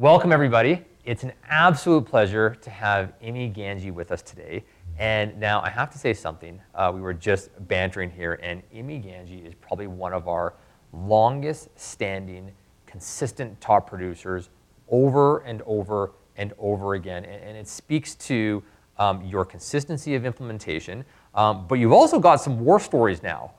Welcome, everybody. It's an absolute pleasure to have Immy Gangji with us today. And now I have to say something. Uh, we were just bantering here, and Immy Gangji is probably one of our longest standing, consistent top producers over and over and over again. And, and it speaks to um, your consistency of implementation. Um, but you've also got some war stories now,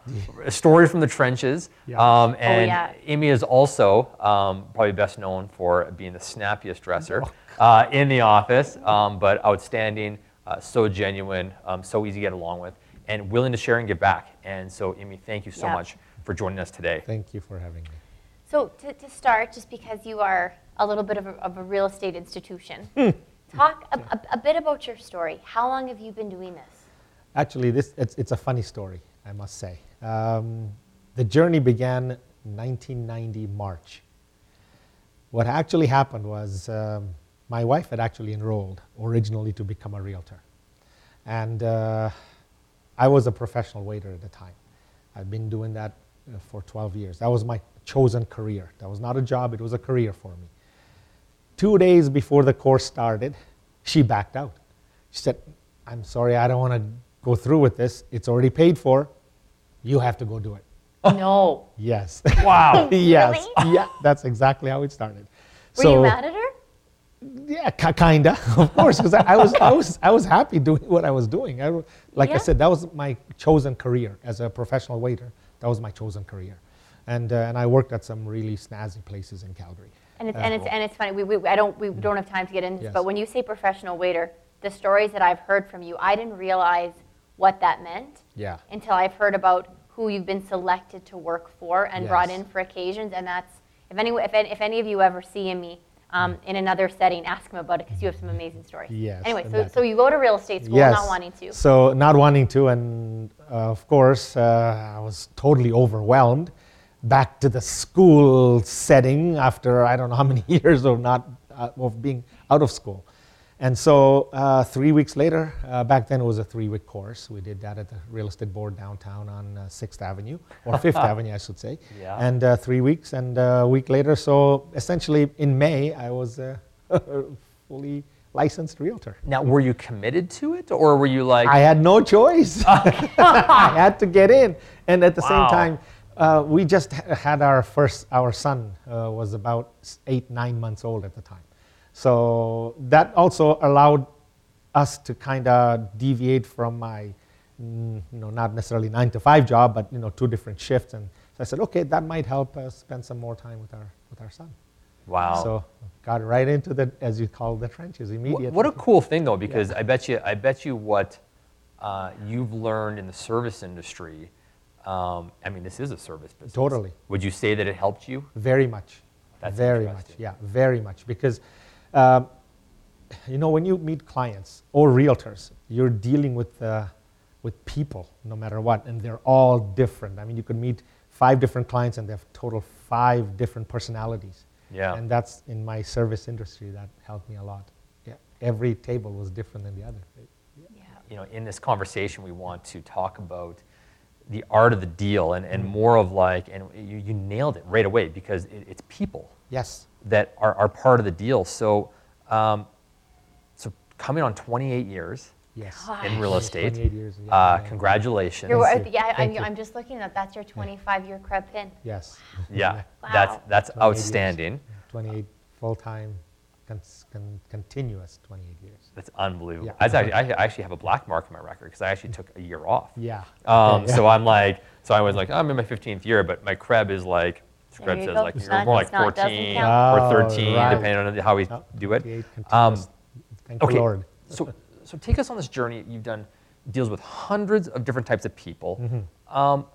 stories from the trenches. Yeah. Um, and yeah. Immy is also um, probably best known for being the snappiest dresser uh, in the office, um, but outstanding, uh, so genuine, um, so easy to get along with, and willing to share and give back. And so, Immy, thank you so Yeah. much for joining us today. Thank you for having me. So to, to start, just because you are a little bit of a, of a real estate institution, Hmm. talk a, a, a bit about your story. How long have you been doing this? Actually, this it's, it's a funny story, I must say. Um, the journey began 1990 March. What actually happened was um, my wife had actually enrolled originally to become a realtor, and uh, I was a professional waiter at the time. I've been doing that uh, for 12 years. That was my chosen career. That was not a job; it was a career for me. Two days before the course started, she backed out. She said, I'm sorry, I don't want to go through with this. It's already paid for. You have to go do it. No. Yes. Wow. yes. Really? Yeah, that's exactly how it started. Were you mad at her? Yeah, ki- kinda, of course, because I, I was, I was, I was happy doing what I was doing. I, wa- like I said, that was my chosen career as a professional waiter. That was my chosen career, and uh, and I worked at some really snazzy places in Calgary. And it's, Uh, and it's, and it's funny. We, we, I don't, we don't have time to get into this, Yes. but when you say professional waiter, the stories that I've heard from you, I didn't realize what that meant Yeah. until I've heard about who you've been selected to work for and brought in for occasions. And that's, if any, if, any- if any of you ever see me um, in another setting, ask them about it because you have some amazing stories. Yes, Anyway, so, so you go to real estate school yes. not wanting to. So not wanting to, and uh, of course, uh, I was totally overwhelmed. Back to the school setting after I don't know how many years of not uh, of being out of school, and so uh, three weeks later, uh, back then it was a three-week course. We did that at the real estate board downtown on uh, Sixth Avenue or Fifth Avenue, I should say. Yeah. And uh, three weeks, and uh, a week later, so essentially in May, I was a fully licensed realtor. Now, were you committed to it, or were you like, I had no choice. I had to get in, and at the Wow. same time, uh, we just had our first. Our son uh, was about eight, nine months old at the time, so that also allowed us to kind of deviate from my, mm, you know, not necessarily nine to five job, but you know, two different shifts. And so I said, okay, that might help us spend some more time with our with our son. wow? So got right into the, as you call the trenches immediately. What a cool thing, though, because I bet you, I bet you what uh, you've learned in the service industry. Um, I mean, this is a service business. Totally. Would you say that it helped you? Very much. That's very much. Yeah, very much. Because, um, you know, when you meet clients or realtors, you're dealing with, uh, with people no matter what, and they're all different. I mean, you could meet five different clients and they have total five different personalities. Yeah. And that's in my service industry, that helped me a lot. Yeah. Every table was different than the other. Yeah. you know, in this conversation, we want to talk about the art of the deal and, and more of like, and you, you nailed it right away because it, it's people Yes. that are, are part of the deal. So, um, so coming on 28 years Yes. God. in real estate, 28 years, yeah, uh, yeah. congratulations. You're, yeah, I, Thank you. I'm just looking at that's your 25 year CREB pin. Yes. yeah, Wow. that's, that's 28 years. outstanding. 28 full-time, cons- con- continuous 28 years. That's unbelievable. Yeah. That's actually, I actually have a black mark in my record because I actually took a year off. Yeah. Um, Okay, So I'm like, so I was like, I'm in my 15th year, but my CREB's is like, There CREB's you says like you're more like it's not- doesn't 14 count. or Oh, 13, right. depending on how we No, do it. Um. Thank okay, you, Lord. so so take us on this journey. You've done deals with hundreds of different types of people. Mm-hmm. Um,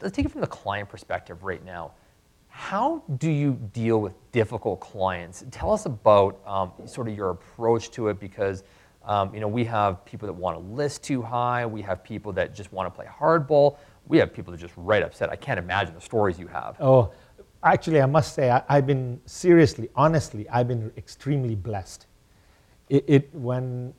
let's take it from the client perspective right now. How do you deal with difficult clients? Tell us about um, sort of your approach to it because um, you know we have people that want to list too high. We have people that just want to play hardball. We have people that just right upset. I can't imagine the stories you have. Oh, actually, I must say, I, I've been seriously, honestly, I've been extremely blessed. It, it when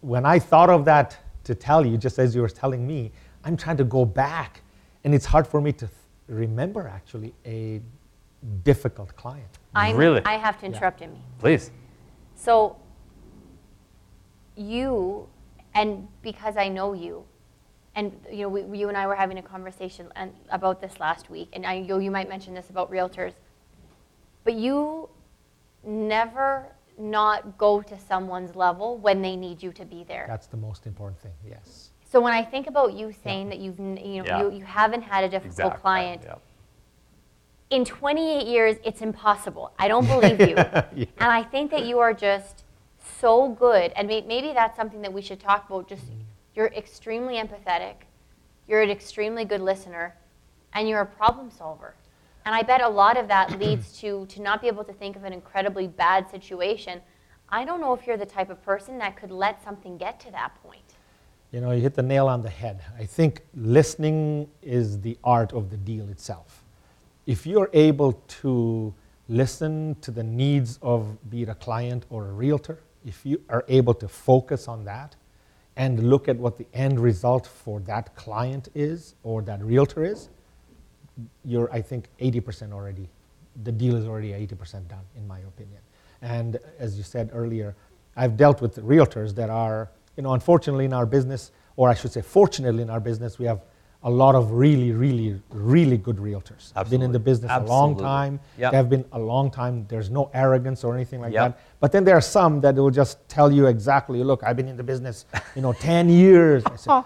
when I thought of that to tell you, just as you were telling me, I'm trying to go back, and it's hard for me to remember actually a difficult client. I'm, Really? I have to interrupt him. Please. So, you, and because I know you, and you know, we, you and I were having a conversation and, about this last week, and I know you might mention this about realtors, but you never not go to someone's level when they need you to be there. That's the most important thing, yes. So when I think about you saying that you've you know yeah. you, you haven't had a difficult Exactly. client, Yeah. in 28 years, it's impossible. I don't believe you. And I think that you are just so good. And maybe that's something that we should talk about. Just you're extremely empathetic, you're an extremely good listener, and you're a problem solver. And I bet a lot of that leads to to not be able to think of an incredibly bad situation. I don't know if you're the type of person that could let something get to that point. You know, you hit the nail on the head. I think listening is the art of the deal itself. If you're able to listen to the needs of be it a client or a realtor, if you are able to focus on that and look at what the end result for that client is or that realtor is, you're, I think, 80% already. The deal is already 80% done, in my opinion. And as you said earlier, I've dealt with realtors that are, you know, unfortunately in our business, or I should say, fortunately in our business, we have a lot of really, really, really good realtors. They've been in the business a long time. Yep. They have been a long time. There's no arrogance or anything like Yep. that. But then there are some that will just tell you exactly, look, I've been in the business, you know, 10 years. I said,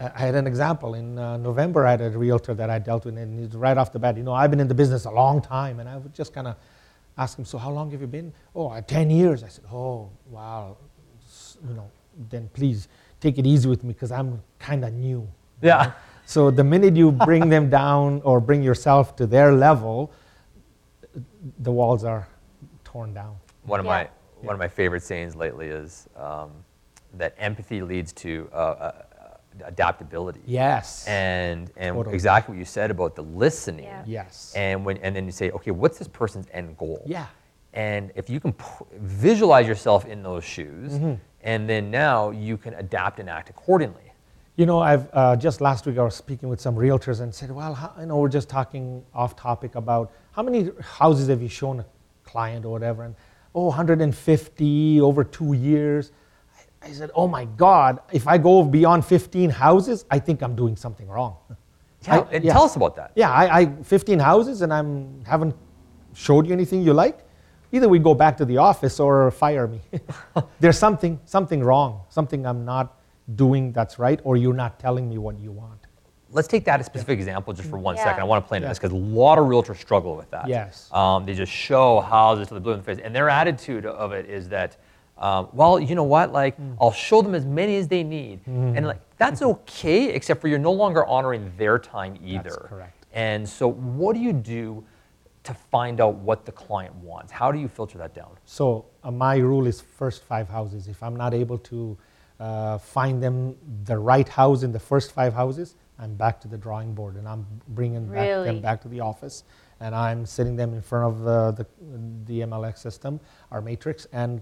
I had an example in uh, November. I had a realtor that I dealt with, and he's right off the bat, you know, I've been in the business a long time, and I would just kind of ask him, so how long have you been? Oh, uh, 10 years. I said, oh, wow, you know, then please take it easy with me because I'm kind of new. Yeah. So the minute you bring them down or bring yourself to their level, the walls are torn down. One of Yeah. my one of my favorite sayings lately is um, that empathy leads to uh, uh, adaptability. Yes. And and Totally. exactly what you said about the listening. Yeah. yes. And when and then you say, okay, what's this person's end goal? yeah. And if you can p- visualize yourself in those shoes, Mm-hmm. and then now you can adapt and act accordingly. You know, I've uh, just last week I was speaking with some realtors and said, well, how, you know, we're just talking off topic about how many houses have you shown a client or whatever, and oh, 150 over two years. I, I said, oh my God, if I go beyond 15 houses, I think I'm doing something wrong. Yeah, I- and yeah. tell us about that. Yeah, I, I 15 houses and I'm haven't showed you anything you like. Either we go back to the office or fire me. There's something something wrong, something I'm not doing that's right, or you're not telling me what you want. Let's take that as a specific example just for one Yeah. second. I want to play into Yeah. this because a lot of realtors struggle with that. Yes. Um, they just show houses to the blue in the face, and their attitude of it is that, um, well, you know what? Like, Mm. I'll show them as many as they need, Mm-hmm. and like that's okay, except for you're no longer honoring their time either. That's correct. And so, what do you do to find out what the client wants? How do you filter that down? So uh, my rule is first five houses. If I'm not able to uh, find them the right house in the first five houses, I'm back to the drawing board and I'm bringing back them back to the office, and I'm sitting them in front of the, the the MLX system, our matrix, and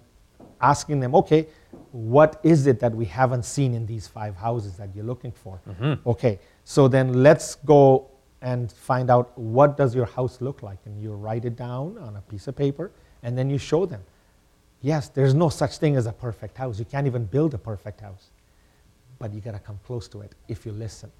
asking them, okay, what is it that we haven't seen in these five houses that you're looking for? Okay, so then let's go and find out what does your house look like, and you write it down on a piece of paper, and then you show them. Yes, there's no such thing as a perfect house. You can't even build a perfect house, but you gotta come close to it if you listen.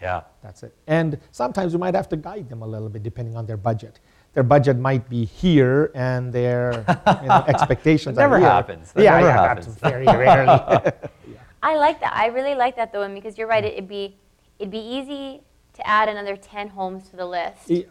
Yeah. That's it. And sometimes you might have to guide them a little bit depending on their budget. Their budget might be here, and their you know, expectations That never are here. happens. That yeah, never yeah, happens. that's very rarely. I like that. I really like that though, because you're right. It'd be it'd be easy to add another 10 homes to the list. E-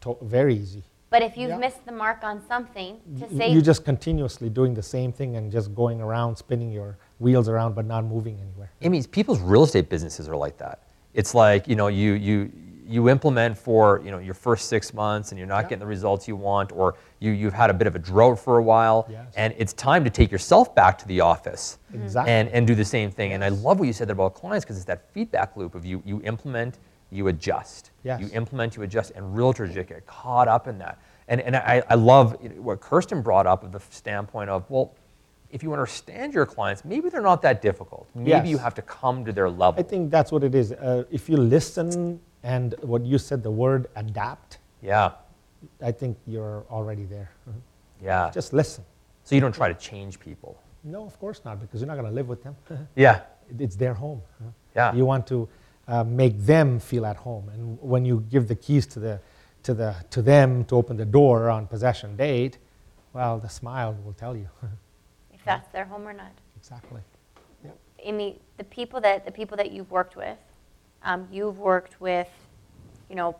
to- very easy. But if you've Yeah. missed the mark on something, to Y- say You're just continuously doing the same thing and just going around, spinning your wheels around, but not moving anywhere. It means people's real estate businesses are like that. It's like you know, you you you implement for you know your first six months, and you're not Yeah. getting the results you want, or you you've had a bit of a drought for a while, Yes. and it's time to take yourself back to the office Exactly. and and do the same thing. And I love what you said there about clients because it's that feedback loop of you you implement, you adjust, Yes. you implement, you adjust, and realtors just get caught up in that. And and I, I love what Kirsten brought up of the standpoint of well. If you understand your clients, maybe they're not that difficult. Maybe Yes. you have to come to their level. I think that's what it is. Uh, if you listen and what you said, the word adapt, Yeah. I think you're already there. Yeah. Just listen. so you don't try to change people. No, of course not, because you're not going to live with them. Yeah. it's their home. Yeah. You want to uh, make them feel at home, and when you give the keys to the to the to them to open the door on possession date, well, the smile will tell you If that's their home or not. exactly. Yep. Immy, the people that the people that you've worked with, um, you've worked with, you know,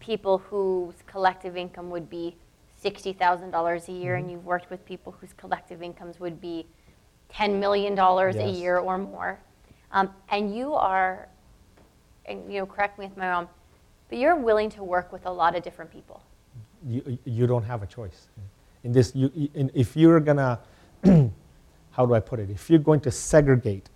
people whose collective income would be sixty thousand dollars a year, and you've worked with people whose collective incomes would be ten million dollars a year or more, um, and you are, and you know, correct me if I'm wrong, but you're willing to work with a lot of different people. you, you don't have a choice. In this, you, you- in, if you're gonna, how do I put it? If you're going to segregate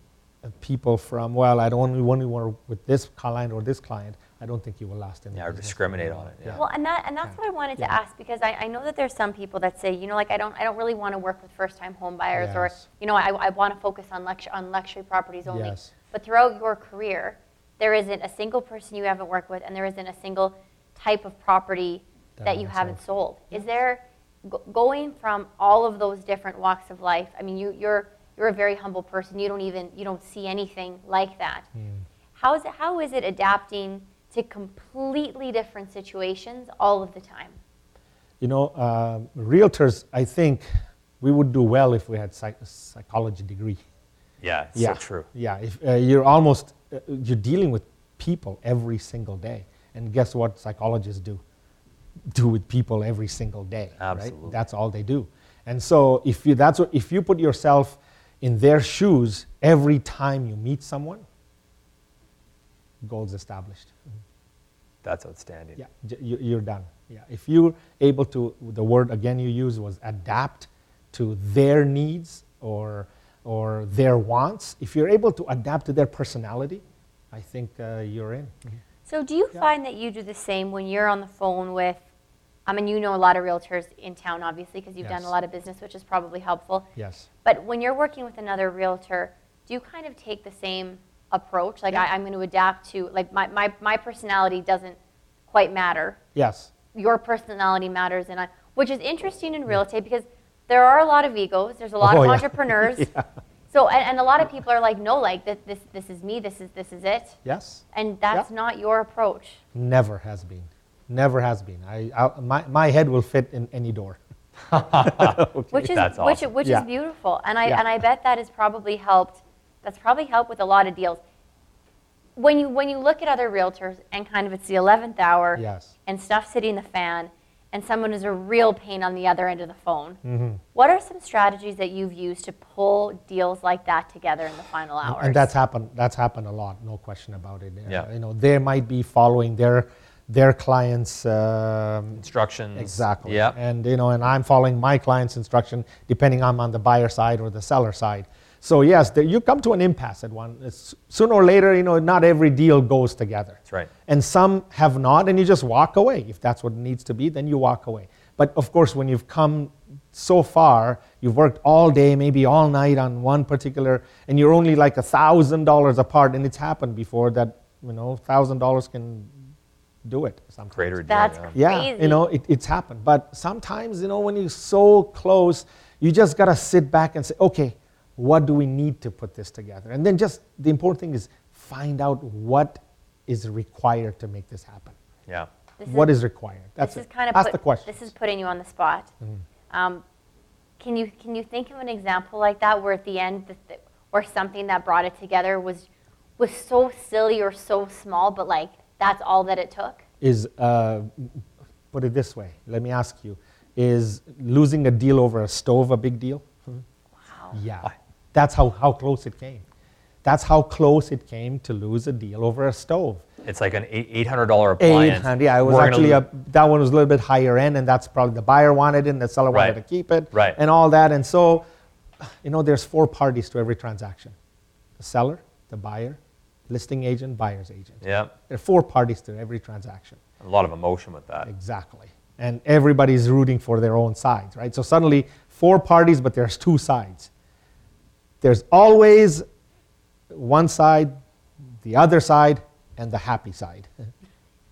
uh, people from, well, I don't only want to work with this client or this client, I don't think you will last in the Yeah, or business discriminate on it, yeah. Well, and that and that's what I wanted to Yeah. ask because I, I know that there's some people that say, you know, like I don't I don't really want to work with first time home buyers or you know, I, I want to focus on luxury on luxury properties only. Yes. But throughout your career, there isn't a single person you haven't worked with and there isn't a single type of property That that, you haven't haven't sold. Is there go, going from all of those different walks of life? I mean, you you're you're a very humble person. You don't even you don't see anything like that. Hmm. How is it, how is it adapting to completely different situations all of the time? You know, um realtors, I think we would do well if we had psych- psychology degree. Yeah, it's yeah, so true. Yeah, if uh, you're almost uh, you're dealing with people every single day, and guess what psychologists do? Do with people every single day. Absolutely. Right? That's all they do. And so if you that's what, if you put yourself in their shoes every time you meet someone, goals established. That's outstanding. Yeah, j- you're done. Yeah, if you're able to, the word again you used was adapt to their needs or or their wants. If you're able to adapt to their personality, I think uh, you're in. So do you Yeah. find that you do the same when you're on the phone with, I mean, you know a lot of realtors in town, obviously, because you've done a lot of business, which is probably helpful. Yes. But when you're working with another realtor, do you kind of take the same approach? Like, Yeah. I, I'm going to adapt to, like, my, my, my personality doesn't quite matter. Yes. Your personality matters, and I, which is interesting in real estate because there are a lot of egos. There's a lot Oh, of yeah. entrepreneurs. So, and, and a lot of people are like, no, like, this, this, this is me, this is, this is it. Yes. And that's Yeah. not your approach. Never has been. Never has been. I, I my, my head will fit in any door. which is That's which, awesome. which Yeah. is beautiful and I Yeah. and I bet that has probably helped that's probably helped with a lot of deals when you when you look at other realtors and kind of it's the 11th hour Yes. and stuff's hitting the fan and someone is a real pain on the other end of the phone Mm-hmm. what are some strategies that you've used to pull deals like that together in the final hours And that's happened. That's happened a lot. No question about it. Uh, Yeah. You know, they might be following their their clients. Um, Instructions. Exactly. Yeah. And you know, and I'm following my client's instruction, depending on I'm on the buyer side or the seller side. So yes, there, you come to an impasse at one. It's, sooner or later, you know, not every deal goes together. That's right. And some have not, and you just walk away. If that's what it needs to be, then you walk away. But of course, when you've come so far, you've worked all day, maybe all night on one particular, and you're only like a thousand dollars apart, and it's happened before that, you know, thousand dollars can do it sometimes. Greater deal. That's yeah. Yeah, you know, it, it's happened. But sometimes, you know, when you're so close, you just got to sit back and say, okay, what do we need to put this together? And then just the important thing is find out what is required to make this happen. Yeah. This What is required? That's this it. is kind of Ask put, the question. This is putting you on the spot. Um, can you can you think of an example like that where at the end, the, the, or something that brought it together was was so silly or so small, but like that's all that it took? is uh, put it this way. Let me ask you: Is losing a deal over a stove a big deal? Wow. Yeah, that's how, how close it came. That's how close it came to lose a deal over a stove. It's like an eight- $800 appliance. 800, yeah, it was We're actually a, that one was a little bit higher end, and that's probably the buyer wanted it, and the seller wanted Right. to keep it, Right. and all that. And so, you know, there's four parties to every transaction: the seller, the buyer, listing agent, buyer's agent. Yeah. There are four parties to every transaction. A lot of emotion with that. Exactly. And everybody's rooting for their own sides, right? So suddenly, four parties, but there's two sides. There's always one side, the other side, and the happy side.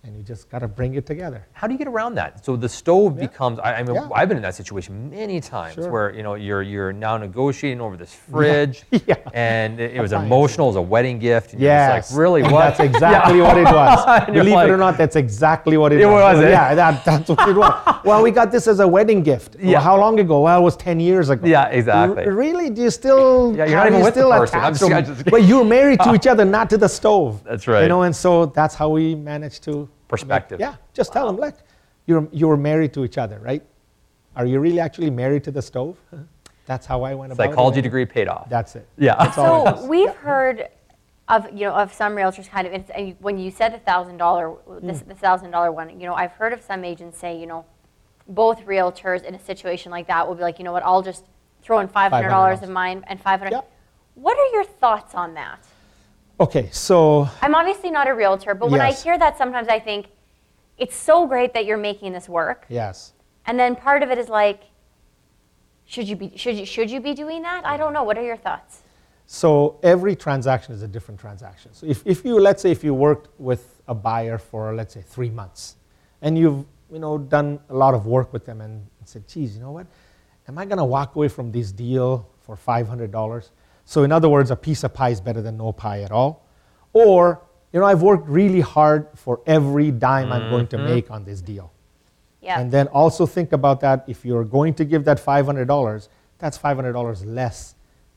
and you just got to bring it together. How do you get around that? So the stove Yeah. becomes. I, I mean, Yeah. I've been in that situation many times Sure. where you know you're you're now negotiating over this fridge, Yeah. and it, it was emotional. It was a wedding gift. And Yes. like, really? What? That's exactly what it was. Believe it or not, that's exactly what it, It was. was, eh? Yeah, that, that's what it was. well, we got this as a wedding gift. Well, Yeah. how long ago? Well, it was 10 years ago. Yeah, exactly. R- really? Do you still, Yeah, you're not even you with the still person. I'm attached just- to I them? just- But you're married to each other, not to the stove. That's right. You know, and so that's how we managed to. Perspective. yeah, just tell them, look, you're, you're married to each other, right? Are you really actually married to the stove? That's how I went about it. Psychology degree paid off. That's it. yeah. That's all it So we've heard of you know of some realtors kind of it's, and when you said the thousand dollar this Mm. the thousand dollar one you know I've heard of some agents say you know both realtors in a situation like that will be like you know what I'll just throw in five hundred dollars of $500. mine and five hundred. Yep. What are your thoughts on that? Okay, so I'm obviously not a realtor, but when I hear that, sometimes I think it's so great that you're making this work, yes. and then part of it is like, should you be should you should you be doing that? I don't know. What are your thoughts? So every transaction is a different transaction. So if, if you, let's say if you worked with a buyer for, let's say, three months, and you've, you know, done a lot of work with them and said, geez, you know what, am I going to walk away from this deal for $500? So in other words, a piece of pie is better than no pie at all. Or, you know, I've worked really hard for every dime I'm going to make on this deal. Yeah. And then also think about that if you're going to give that $500, that's $500 less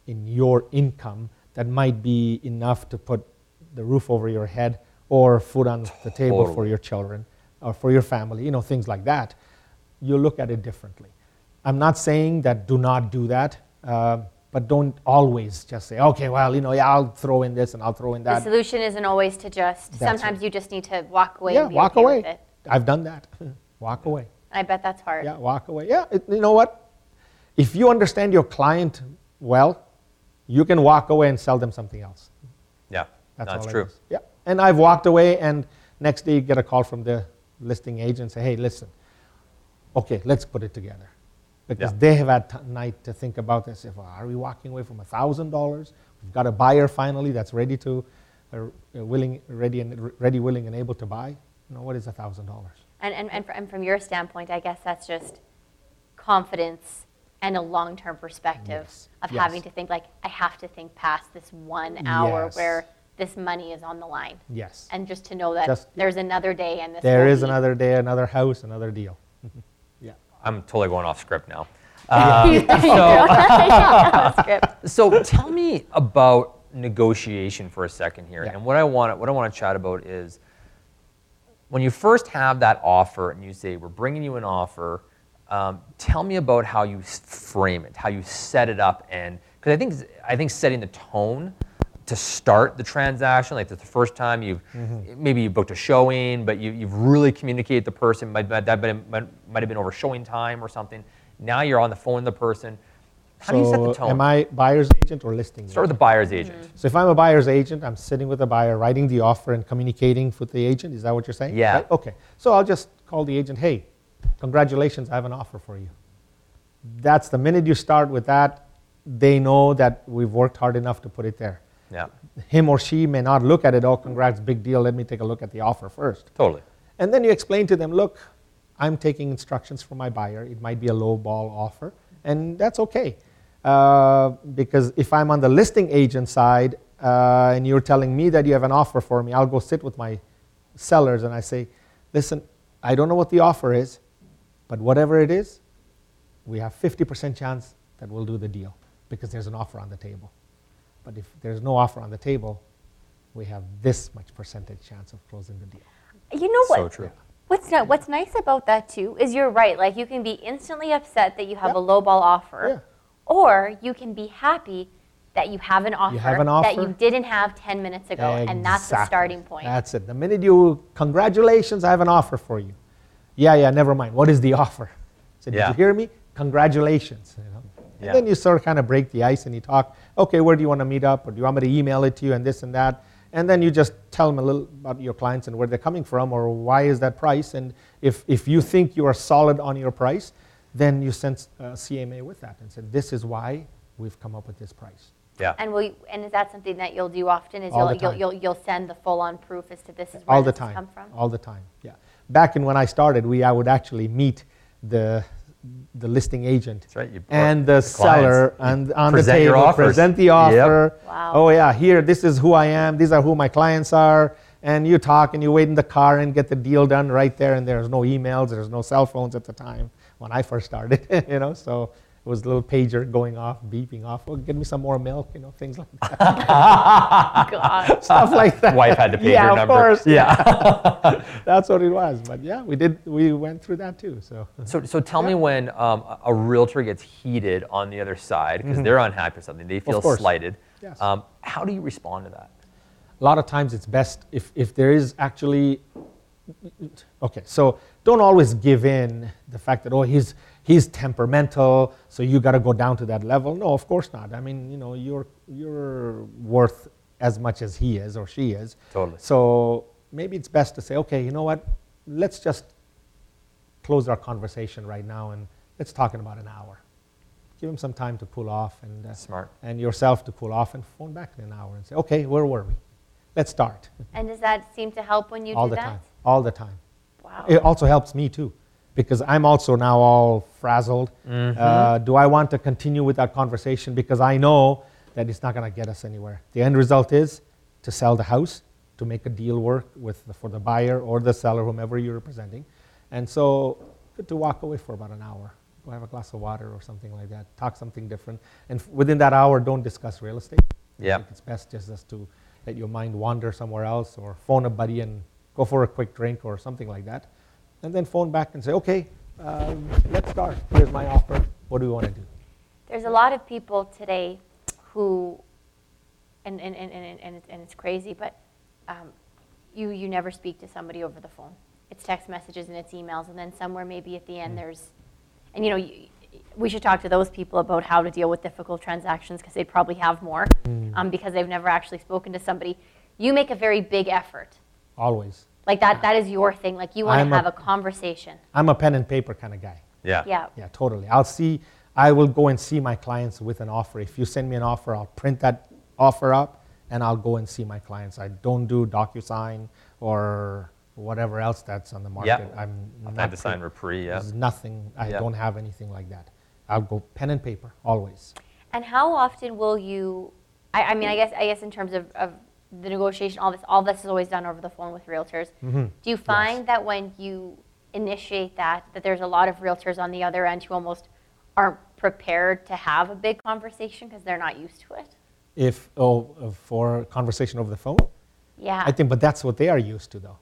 in your income that might be enough to put the roof over your head or food on the table for your children or for your family, you know, things like that. You look at it differently. I'm not saying that do not do that, um, but don't always just say, okay, well, you know, yeah, I'll throw in this and I'll throw in that. the solution isn't always to just. That's sometimes you just need to walk away. yeah, and be walk okay away. With it. I've done that. walk away. I bet that's hard. Yeah, walk away. Yeah, it, you know what? If you understand your client well, you can walk away and sell them something else. yeah. That's no, all that's it true. Yeah. And I've walked away, and next day you get a call from the listing agent say, hey, listen, okay, let's put it together. Because Yeah. they have had t- night to think about this. If, are we walking away from a $1,000? We've got a buyer finally that's ready to, uh, uh, willing, ready, and, ready, willing, and able to buy. You know, what is a $1,000? And, and, and, fr- and from your standpoint, I guess that's just confidence and a long term perspective Yes. of Yes. having to think, like, I have to think past this one hour Yes. where this money is on the line. Yes. And just to know that Just- there's another day and this There is another day, another house, another deal. I'm totally going off script now. Yeah, script. So tell me about negotiation for a second here. Yeah. And what I want what I want to chat about is when you first have that offer and you say we're bringing you an offer. Um, tell me about how you frame it, how you set it up, and because I think I think setting the tone to start the transaction, like that's the first time you've Mm-hmm. maybe you booked a showing, but you, you've really communicated the person. Might might that been, might, might have been over showing time or something. Now you're on the phone with the person. How do you set the tone? Am I buyer's agent or listing Start with the buyer's agent. So if I'm a buyer's agent, I'm sitting with the buyer, writing the offer and communicating with the agent. Is that what you're saying? Yeah. Right? Okay. So I'll just call the agent. Hey, congratulations! I have an offer for you. That's the minute you start with that, they know that we've worked hard enough to put it there. Yeah, Him or she may not look at it. Oh, congrats, big deal. Let me take a look at the offer first. totally. And then you explain to them, look, I'm taking instructions from my buyer. It might be a low ball offer, and that's okay. Uh, because if I'm on the listing agent side uh, and you're telling me that you have an offer for me, I'll go sit with my sellers and I say, listen, I don't know what the offer is, but whatever it is, we have 50% chance that we'll do the deal because there's an offer on the table. But if there's no offer on the table, we have this much percentage chance of closing the deal. You know what? So true. What's, ni- what's nice about that too is you're right. Like you can be instantly upset that you have Yep. a low ball offer, Yeah. or you can be happy that you have an offer, have an that you didn't have 10 minutes ago, and that's the starting point. That's it. The minute you, congratulations, I have an offer for you. Yeah, yeah, never mind. What is the offer? So, did Yeah. you hear me? Congratulations. You know? And Yeah. then you sort of kind of break the ice and you talk, okay, where do you want to meet up? Or do you want me to email it to you and this and that? And then you just tell them a little about your clients and where they're coming from or why is that price. And if, if you think you are solid on your price, then you send uh, CMA with that and said, this is why we've come up with this price. Yeah. And will you, and is that something that you'll do often? Is All you'll, the you'll, time. you'll you'll send the full on proof as to this is where all the this has time. come from? All the time. Yeah. Back in when I started, we I would actually meet the the listing agent That's right, you- and the, the seller clients. and on the present your table present the Yep. offer. Wow. Oh yeah, here this is who I am. These are who my clients are. And you talk and you wait in the car and get the deal done right there. And there's no emails. There's no cell phones at the time when I first started. you know, so it was a little pager going off, beeping off. Oh, get me some more milk. You know, things like that. God. stuff like that. Wife had to pay yeah, your of number. course. Yeah. That's what it was. But yeah, we did. We went through that too. So So, so tell me when um, a- a realtor gets heated on the other side because they're unhappy with something, they feel Mm-hmm. course. slighted. Yes. Um, how do you respond to that? a lot of times it's best if if there is actually. Okay, so don't always give in the fact that oh he's he's temperamental, so you got to go down to that level. No, of course not. I mean, you know, you're you're worth as much as he is or she is. Totally. So maybe it's best to say, okay, you know what? Let's just close our conversation right now and let's talk in about an hour. Give him some time to pull off and uh, Smart. and yourself to pull off and phone back in an hour and say, okay, where were we? Let's start. And does that seem to help when you all do the that? time. All the time. Wow. It also helps me too, because I'm also now all frazzled. Uh, do I want to continue with that conversation? Because I know that it's not going to get us anywhere. The end result is to sell the house, to make a deal work with the, for the buyer or the seller, whomever you're representing. And so, good to walk away for about an hour. Go have a glass of water or something like that. Talk something different. And f- within that hour, don't discuss real estate. Yeah. it's best just as to let your mind wander somewhere else or phone a buddy and go for a quick drink or something like that. And then phone back and say, okay, um, let's start. Here's my offer. What do we want to do? There's a lot of people today who, and, and, and, and, and, it's, and it's crazy, but um, you, you never speak to somebody over the phone. It's text messages and it's emails, and then somewhere maybe at the end there's, and you know, you, we should talk to those people about how to deal with difficult transactions because they'd probably have more um, because they've never actually spoken to somebody. You make a very big effort. Always. Like that, that is your thing. Like you want I'm to have a conversation. I'm a pen and paper kind of guy. Yeah. Yeah. Yeah, totally. I'll see, I will go and see my clients with an offer. If you send me an offer, I'll print that offer up and I'll go and see my clients. I don't do DocuSign or whatever else that's on the market. Yeah. I'm I've not had to sign pre- Repri, yeah. There's nothing, I Yeah. don't have anything like that. I'll go pen and paper, always. And how often will you? I, I mean, I guess I guess in terms of, of the negotiation, all this all this is always done over the phone with realtors. Mm-hmm. Do you find that when you initiate that, that there's a lot of realtors on the other end who almost aren't prepared to have a big conversation because they're not used to it? If, oh, uh, for conversation over the phone? Yeah. I think, but that's what they are used to, though.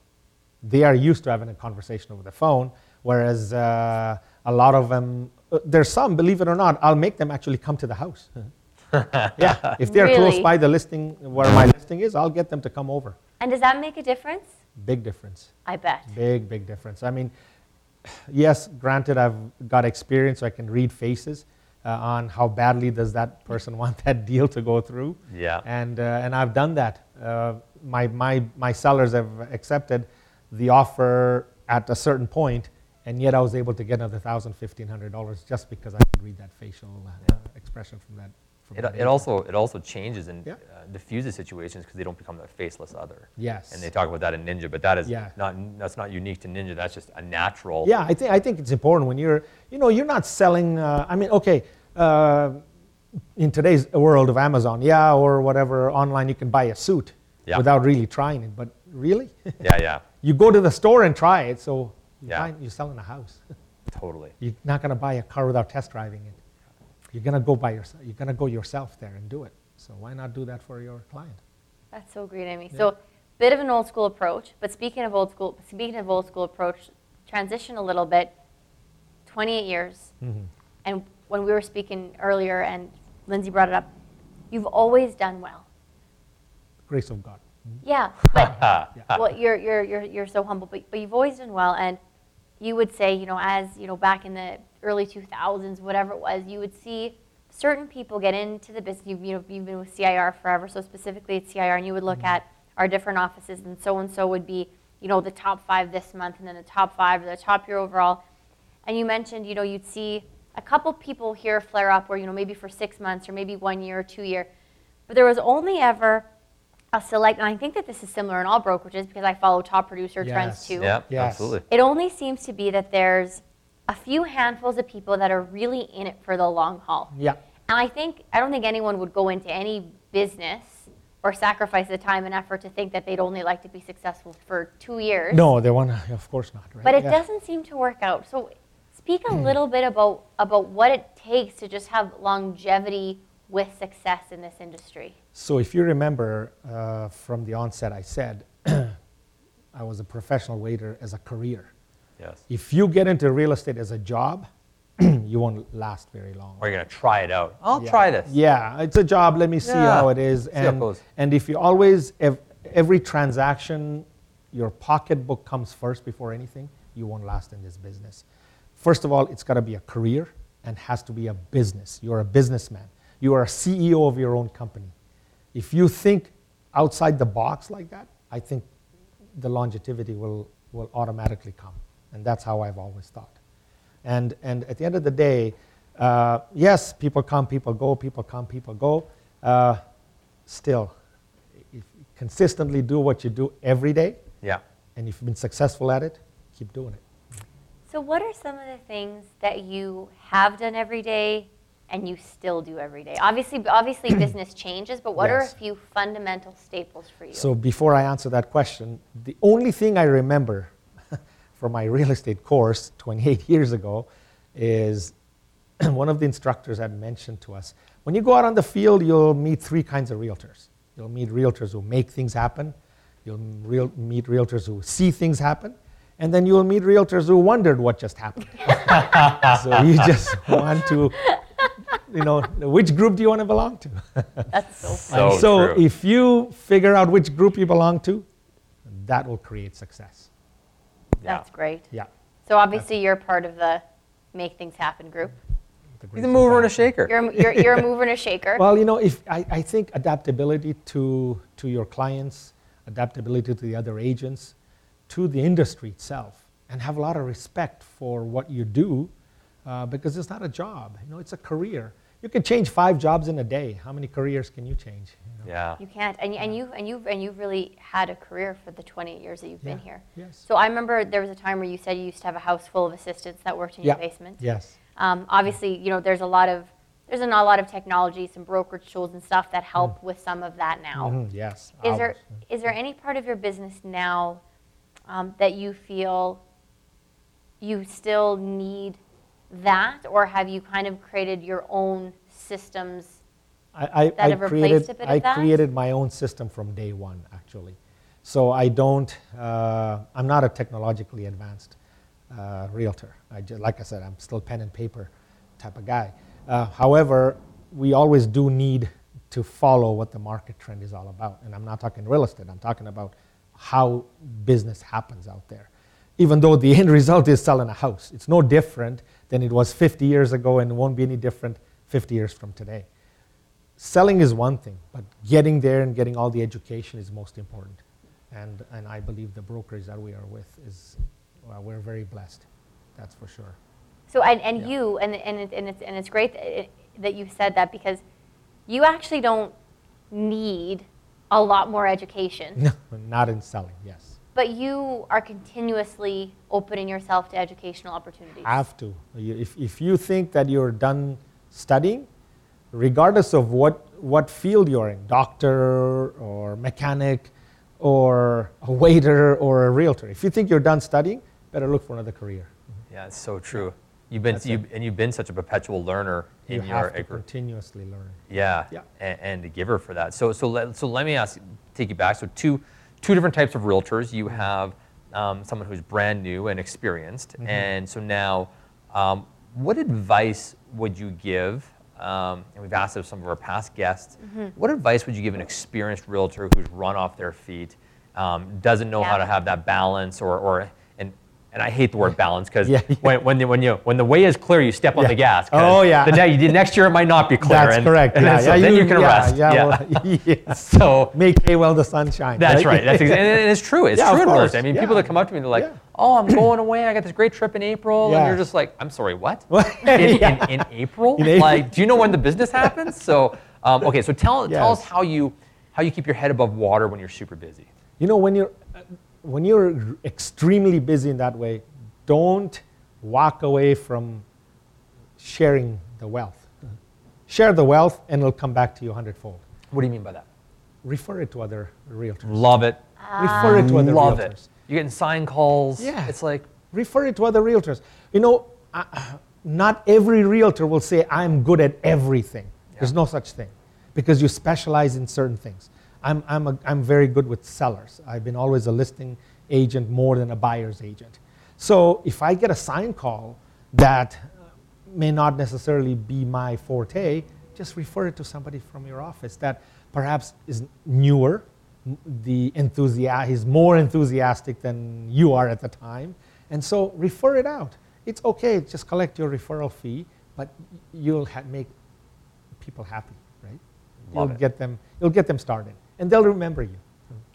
They are used to having a conversation over the phone, whereas uh, a lot of them, uh, there's some, believe it or not, I'll make them actually come to the house. yeah, if they're close by the listing where my listing is, I'll get them to come over. and does that make a difference? Big difference. I bet. Big, big difference. I mean, yes, granted, I've got experience, so I can read faces uh, on how badly does that person want that deal to go through. Yeah. And, uh, and I've done that. Uh, my, my, my sellers have accepted the offer at a certain point, and yet I was able to get another $1,000, $1,500 just because I could read that facial uh, expression from that. It, it also it also changes and Yeah. uh, diffuses situations because they don't become the faceless other. Yes. And they talk about that in Ninja, but that is Yeah. not that's not unique to Ninja. That's just a natural. Yeah, I think I think it's important when you're, you know, you're not selling. Uh, I mean, okay, uh, in today's world of Amazon, yeah, or whatever online, you can buy a suit Yeah. without really trying it. But really, Yeah. Yeah. you go to the store and try it. So you Yeah. find you're selling a house. Totally. You're not going to buy a car without test driving it. You're going to go by yourself. You're going to go yourself there and do it. So why not do that for your client? That's so great, Immy. So, bit of an old school approach, but speaking of old school, speaking of old school approach, transition a little bit. 28 years, Mm-hmm. and when we were speaking earlier, and Lindsey brought it up, you've always done well. Grace of God. Yeah, but well, you're, you're, you're, you're so humble, but, but you've always done well. And you would say, you know, as, you know, back in the early 2000s, whatever it was, you would see certain people get into the business. You've, you know, you've been with CIR forever, so specifically at CIR, and you would look mm-hmm. at our different offices, and so and so would be, you know, the top five this month, and then the top five, or the top year overall. And you mentioned, you know, you'd see a couple people here flare up where, you know, maybe for six months or maybe one year or two year. but there was only ever a select, and I think that this is similar in all brokerages because I follow top producer trends too. Yeah, Yes. absolutely. It only seems to be that there's a few handfuls of people that are really in it for the long haul. Yeah. And I think I don't think anyone would go into any business or sacrifice the time and effort to think that they'd only like to be successful for two years. No, they want to, of course not. Right? But it Yeah. doesn't seem to work out. So speak a little bit about about what it takes to just have longevity with success in this industry. So if you remember uh, from the onset, I said I was a professional waiter as a career. Yes. If you get into real estate as a job, you won't last very long. Or you're gonna try it out. I'll Yeah. try this. Yeah, it's a job. Let me see Yeah, how it is. it And, goes. and if you always, ev- every transaction, your pocketbook comes first before anything, you won't last in this business. First of all, it's got to be a career and has to be a business. You're a businessman. You are a CEO of your own company. If you think outside the box like that, I think the longevity will, will automatically come. And that's how I've always thought. And, and at the end of the day, uh, yes, people come, people go, people come, people go. Uh, still, if you consistently do what you do every day, Yeah. and if you've been successful at it, keep doing it. So what are some of the things that you have done every day and you still do every day? Obviously obviously business changes, but what are a few fundamental staples for you? So before I answer that question, the only thing I remember from my real estate course 28 years ago is one of the instructors had mentioned to us when you go out on the field, you'll meet three kinds of realtors. You'll meet realtors who make things happen, you'll real, meet realtors who see things happen, and then you'll meet realtors who wondered what just happened. so you just want to, you know, which group do you want to belong to? That's so fun. So so true. if you figure out which group you belong to, that will create success. Yeah. That's great. Yeah. So obviously you're part of the make things happen group. the He's great a mover and a shaker. You're, you're, you're a mover and a shaker. Well, you know, if I, I think adaptability to, to your clients, adaptability to the other agents, to the industry itself, and have a lot of respect for what you do, uh, because it's not a job. You know, it's a career. You can change five jobs in a day. How many careers can you change? you know? Yeah. You can't, and, and you and you and you've really had a career for the 28 years that you've been here. yes. So I remember there was a time where you said you used to have a house full of assistants that worked in Yeah. your basement. Yes. Um, obviously, you know, there's a lot of there's not a lot of technology, some brokerage tools and stuff that help with some of that now. Mhm, yes. Is there hours. is there any part of your business now um, that you feel you still need that, or have you kind of created your own systems? I, I, that I have replaced created, a bit of I that? created my own system from day one, actually. So I don't, uh, I'm not a technologically advanced uh, realtor. I just, like I said, I'm still pen and paper type of guy. Uh, however, we always do need to follow what the market trend is all about. And I'm not talking real estate, I'm talking about how business happens out there. Even though the end result is selling a house, it's no different than it was 50 years ago and it won't be any different 50 years from today selling is one thing, but getting there and getting all the education is most important. And, and I believe the brokerage that we are with is, well, we're very blessed. That's for sure. So and, and Yeah. you and and, it, and it's and it's great that, it, that you said that because you actually don't need a lot more education, No, not in selling, yes. But you are continuously opening yourself to educational opportunities. I have to. If, if you think that you're done studying, regardless of what, what field you're in, doctor or mechanic or a waiter or a realtor, if you think you're done studying, better look for another career. Mm-hmm. Yeah, it's so true. You've been you, and you've been such a perpetual learner You in your have to agri- continuously learn. Yeah, Yeah. And, and a giver for that. So, so let, so let me ask, take you back. So two, two different types of realtors. You have um, someone who's brand new and experienced, and so now, um, what advice would you give? Um, and we've asked of some of our past guests. What advice would you give an experienced realtor who's run off their feet, um, doesn't know how to have that balance, or, or and I hate the word balance because Yeah, yeah. when, when, the, when, you, when the way is clear, you step on Yeah. the gas. Oh, yeah. The ne- next year it might not be clear. That's and- correct. And yeah, so then you can yeah, rest. Yeah, well, yeah. So Make hay while the sun shines. that's right. right. That's exa- and it's true. It's of true real course. I mean, people that come up to me, they're like. "Oh, I'm going away. I got this great trip in April," and you're just like, "I'm sorry, what? In, in, in April? In April. Like, do you know when the business happens?" So, Um, okay, so tell, tell us how you, how you keep your head above water when you're super busy. You know, when you're, when you're extremely busy in that way, don't walk away from sharing the wealth. Share the wealth and it'll come back to you a hundredfold. What do you mean by that? Refer it to other realtors. Love it. Refer it to other Love realtors. it. You're getting sign calls. Yeah. It's like, Refer it to other realtors. You know, uh, not every realtor will say, I'm good at everything. There's no such thing because you specialize in certain things. I'm, I'm, a, I'm very good with sellers. I've been always a listing agent more than a buyer's agent. So if I get a sign call that may not necessarily be my forte, just refer it to somebody from your office that perhaps is newer, the enthusiast is more enthusiastic than you are at the time, and so refer it out. It's okay, just collect your referral fee, but you'll ha- make people happy, right? Love you'll it. get them, you'll get them started, and they'll remember you.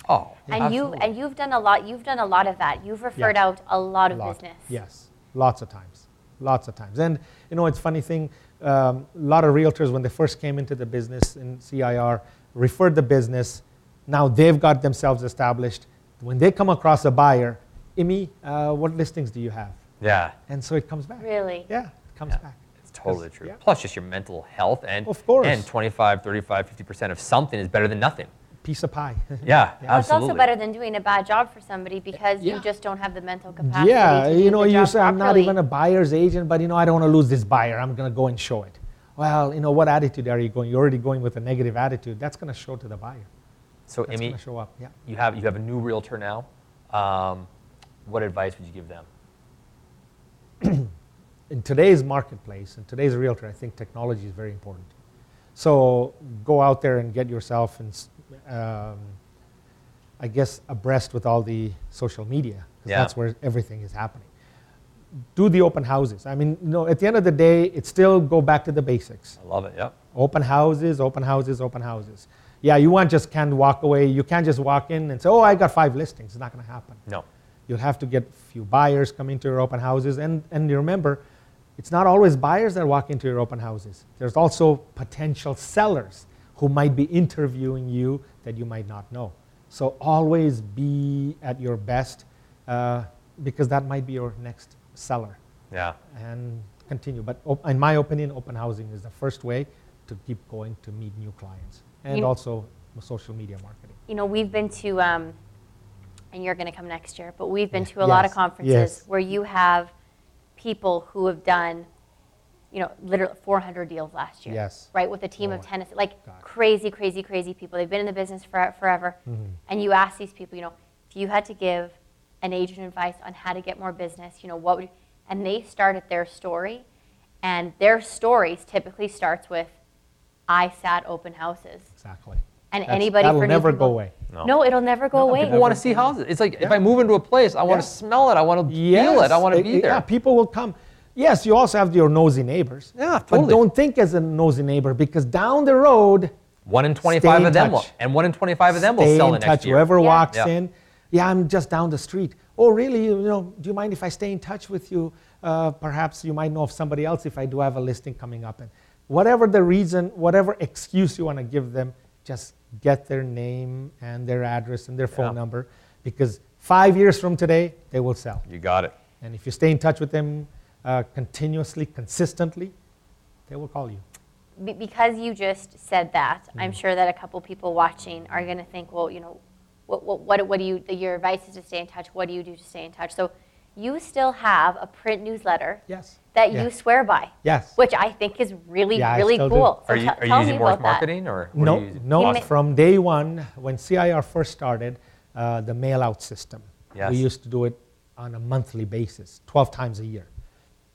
oh. And you and you've done a lot. You've done a lot of that. You've referred Yeah. out a lot of Lot. business. Yes, lots of times, lots of times. And you know, it's funny thing. Um, a lot of realtors, when they first came into the business in CIR, referred the business. Now they've got themselves established. When they come across a buyer, Immy, uh, what listings do you have? Yeah. And so it comes back. Really? Yeah, it comes Yeah. back. It's totally true. yeah. Plus, just your mental health and Of course. and 25, 35, 50% of something is better than nothing. Piece of pie. Yeah, Well, it's also better than doing a bad job for somebody because Yeah. you just don't have the mental capacity. yeah, to do you know, the you job say I'm not even a buyer's agent, but you know, I don't want to lose this buyer. I'm going to go and show it. Well, you know, what attitude are you going? You're already going with a negative attitude. That's going to show to the buyer. so, That's Immy, going to show up. Yeah. you have you have a new realtor now. Um, what advice would you give them? in today's marketplace, in today's realtor, I think technology is very important. So go out there and get yourself, and um, I guess, abreast with all the social media. Yeah. That's where everything is happening. Do the open houses. I mean, you know, at the end of the day, it still go back to the basics. I love it. Yep. Open houses, open houses, open houses. Yeah, you want just can't walk away. You can't just walk in and say, "Oh, I got five listings." It's not going to happen. No. You'll have to get a few buyers coming to your open houses. And, and you remember, it's not always buyers that walk into your open houses. There's also potential sellers who might be interviewing you that you might not know. So always be at your best uh, because that might be your next seller. Yeah. And continue. But op- in my opinion, open housing is the first way to keep going to meet new clients. And You- also social media marketing. you know, we've been to, um, and you're going to come next year, but we've been to a lot of conferences yes. where you have people who have done, you know, literally 400 deals last year. Yes. Right, with a team of More. 10, like God. crazy, crazy, crazy people. They've been in the business for, forever. Mm-hmm. And you ask these people, you know, if you had to give an agent advice on how to get more business, you know, what would, and they start at their story, and their stories typically starts with, I sat open houses. Exactly. And That's- anybody that'll for new never go away. No. No, it'll never go No, away. People want to see houses. It's like if I move into a place, I want to smell it. I want to feel it. I want to be eh, there. Yeah, people will come. Yes, you also have your nosy neighbors. Yeah, totally. But don't think as a nosy neighbor because down the road, One in 25 in of them will, and one in 25 of them will stay sell in the next touch. year. Whoever Yeah. walks Yeah. in, yeah, I'm just down the street. Oh, really? You know, do you mind if I stay in touch with you? Uh, perhaps you might know of somebody else if I do have a listing coming up. And whatever the reason, whatever excuse you want to give them, just get their name and their address and their phone Yeah. number because five years from today, they will sell. You got it. And if you stay in touch with them uh, continuously, consistently, they will call you. Be- because you just said that, I'm Mm. sure that a couple people watching are going to think, well, you know, what, what, what, what do you, your advice is to stay in touch. What do you do to stay in touch? So you still have a print newsletter Yes. that Yeah. you swear by, Yes. which I think is really, Yeah, I really still do. cool. So Are you, te- are you tell using me Morse about that. marketing or No, are you using? no. Awesome. From day one, when CIR first started, uh, the mail out system, Yes. we used to do it on a monthly basis, 12 times a year.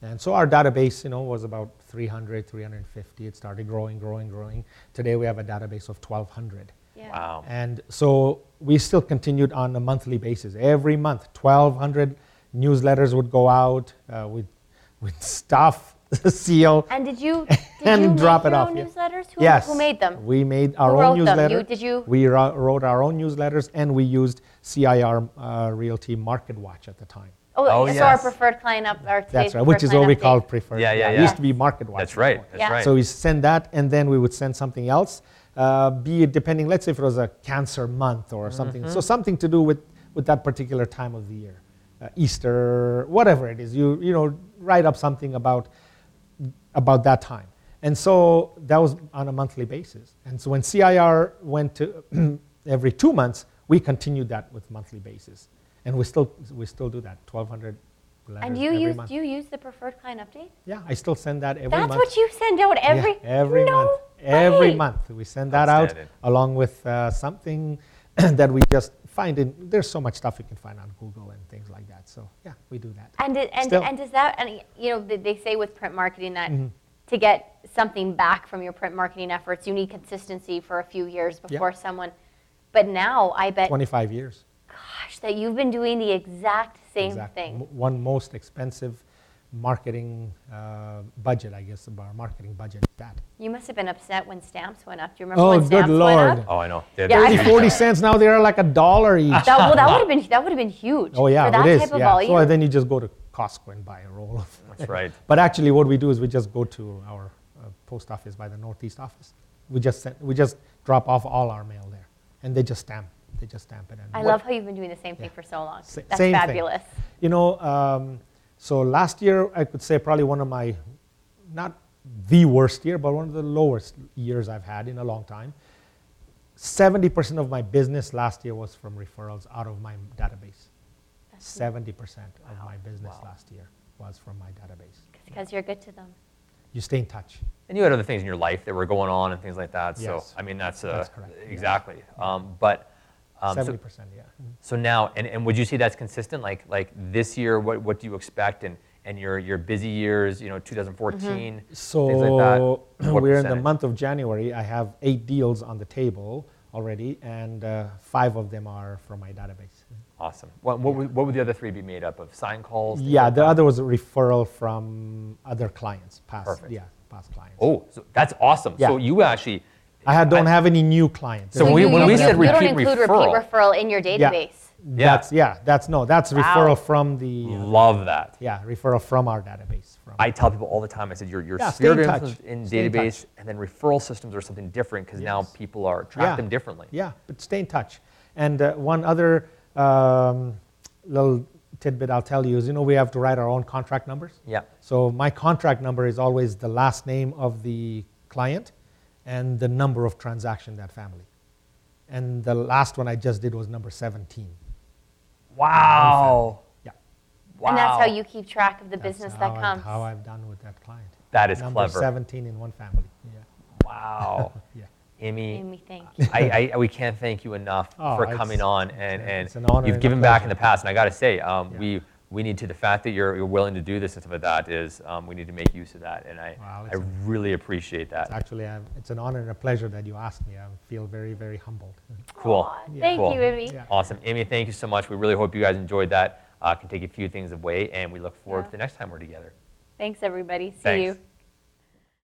And so our database, you know, was about 300, 350. It started growing, growing, growing. Today we have a database of 1,200. Yeah. Wow. And so we still continued on a monthly basis. Every month, 1,200 newsletters would go out uh, with, with stuff, seal, And did you, did And you drop make it your off, own yeah. newsletters? Who, yes. who made them? We made our Who own wrote them? newsletter. You- did you- We ro- wrote our own newsletters and we used CIR uh, Realty Market Watch at the time. Oh, Oh, so our preferred client up, our today's That's right, which is what we client call preferred. Yeah, yeah, It yeah. used to be market watch. That's right. before. That's Yeah. right. So we send that, and then we would send something else, uh, be it depending, let's say if it was a cancer month or something. Mm-hmm. So something to do with, with that particular time of the year, uh, Easter, whatever it is. You, you know, write up something about, about that time. And so that was on a monthly basis. And so when CIR went to every two months, we continued that with monthly basis. And we still, we still do that, 1,200 letters And you every use, month. do you use the preferred client update? Yeah, I still send that every That's month. what you send out every, Yeah, every no month. Every month we send that out along with uh, something that we just find in. There's so much stuff you can find on Google and things like that. So yeah, we do that. And, it, and, Still. and does that, and you know, they- they say with print marketing that Mm-hmm. to get something back from your print marketing efforts, you need consistency for a few years Yeah. before someone, but now I bet, 25 years. Gosh, that you've been doing the exact same Exact- thing. m- One most expensive marketing uh, budget, I guess, of our marketing budget. That. You must have been upset when stamps went up. Do you remember Oh, when good stamps Lord. went up? Oh, I know. They're- Yeah, 30, 40 cents now. They're like a dollar each. That, well, that would have been that would have been huge. oh yeah, for that it is. type of yeah. volume. So then you just go to Costco and buy a roll of. That's right. But actually, what we do is we just go to our uh, post office by the northeast office. We just send, we just drop off all our mail there, and they just stamp. They just stamp it. And I what- love how you've been doing the same thing Yeah. for so long. Sa- That's same thing. fabulous. You know, um, so last year I could say probably one of my, not the worst year, but one of the lowest years I've had in a long time. 70% of my business last year was from referrals out of my database. 70% of my business Wow. last year was from my database. Because you're good to them. You stay in touch. And you had other things in your life that were going on and things like that. So, I mean, that's, uh, That's correct, yeah. exactly. Um, but um, so, 70%, yeah. so now, and, and would you say that's consistent? Like, like this year, what, what do you expect? And, and your, your busy years, you know, 2014, So things like we're in the month of January. I have eight deals on the table already, and uh, five of them are from my database. Awesome. What, what, would, what would the other three be made up of? Sign calls? Yeah, like the other was a referral from other clients, past Perfect. yeah, past clients. Oh, so that's awesome. So you actually. I had, don't have any new clients. So when we- you, when you, we you, said you don't include referral- repeat referral in your database. Yeah. That's yeah, that's no, that's Wow. referral from the uh, Love that. yeah, referral from our database. From I tell people all the time, I said, your, your Yeah, sphere stay in touch. in Stay in database, touch. and then referral systems are something different because now people are track Yeah. them differently. Yeah, but stay in touch. And uh, one other um, little tidbit I'll tell you is, you know, we have to write our own contract numbers. Yeah. So my contract number is always the last name of the client and the number of transaction that family. And the last one I just did was number 17. Wow. Yeah. Wow. And that's how you keep track of the That's business how that I- comes. how I've done with that client. That is number clever. 17 in one family. Yeah. Wow. Yeah. Immy, Immy, thank you. I, I, we can't thank you enough Oh, for coming on, and, and it's an honor you've given back in the past. And I got to say, um, Yeah. we we need to the fact that you're, you're willing to do this and stuff like that is um, we need to make use of that, and I Wow, I really appreciate that. It's actually, um, it's an honor and a pleasure that you asked me. I feel very, very humbled. Cool. Aw, Thank Cool. you, Immy. Yeah. Awesome, Immy. Thank you so much. We really hope you guys enjoyed that. Uh, can take a few things away, and we look forward Yeah. to the next time we're together. Thanks, everybody. See Thanks. you.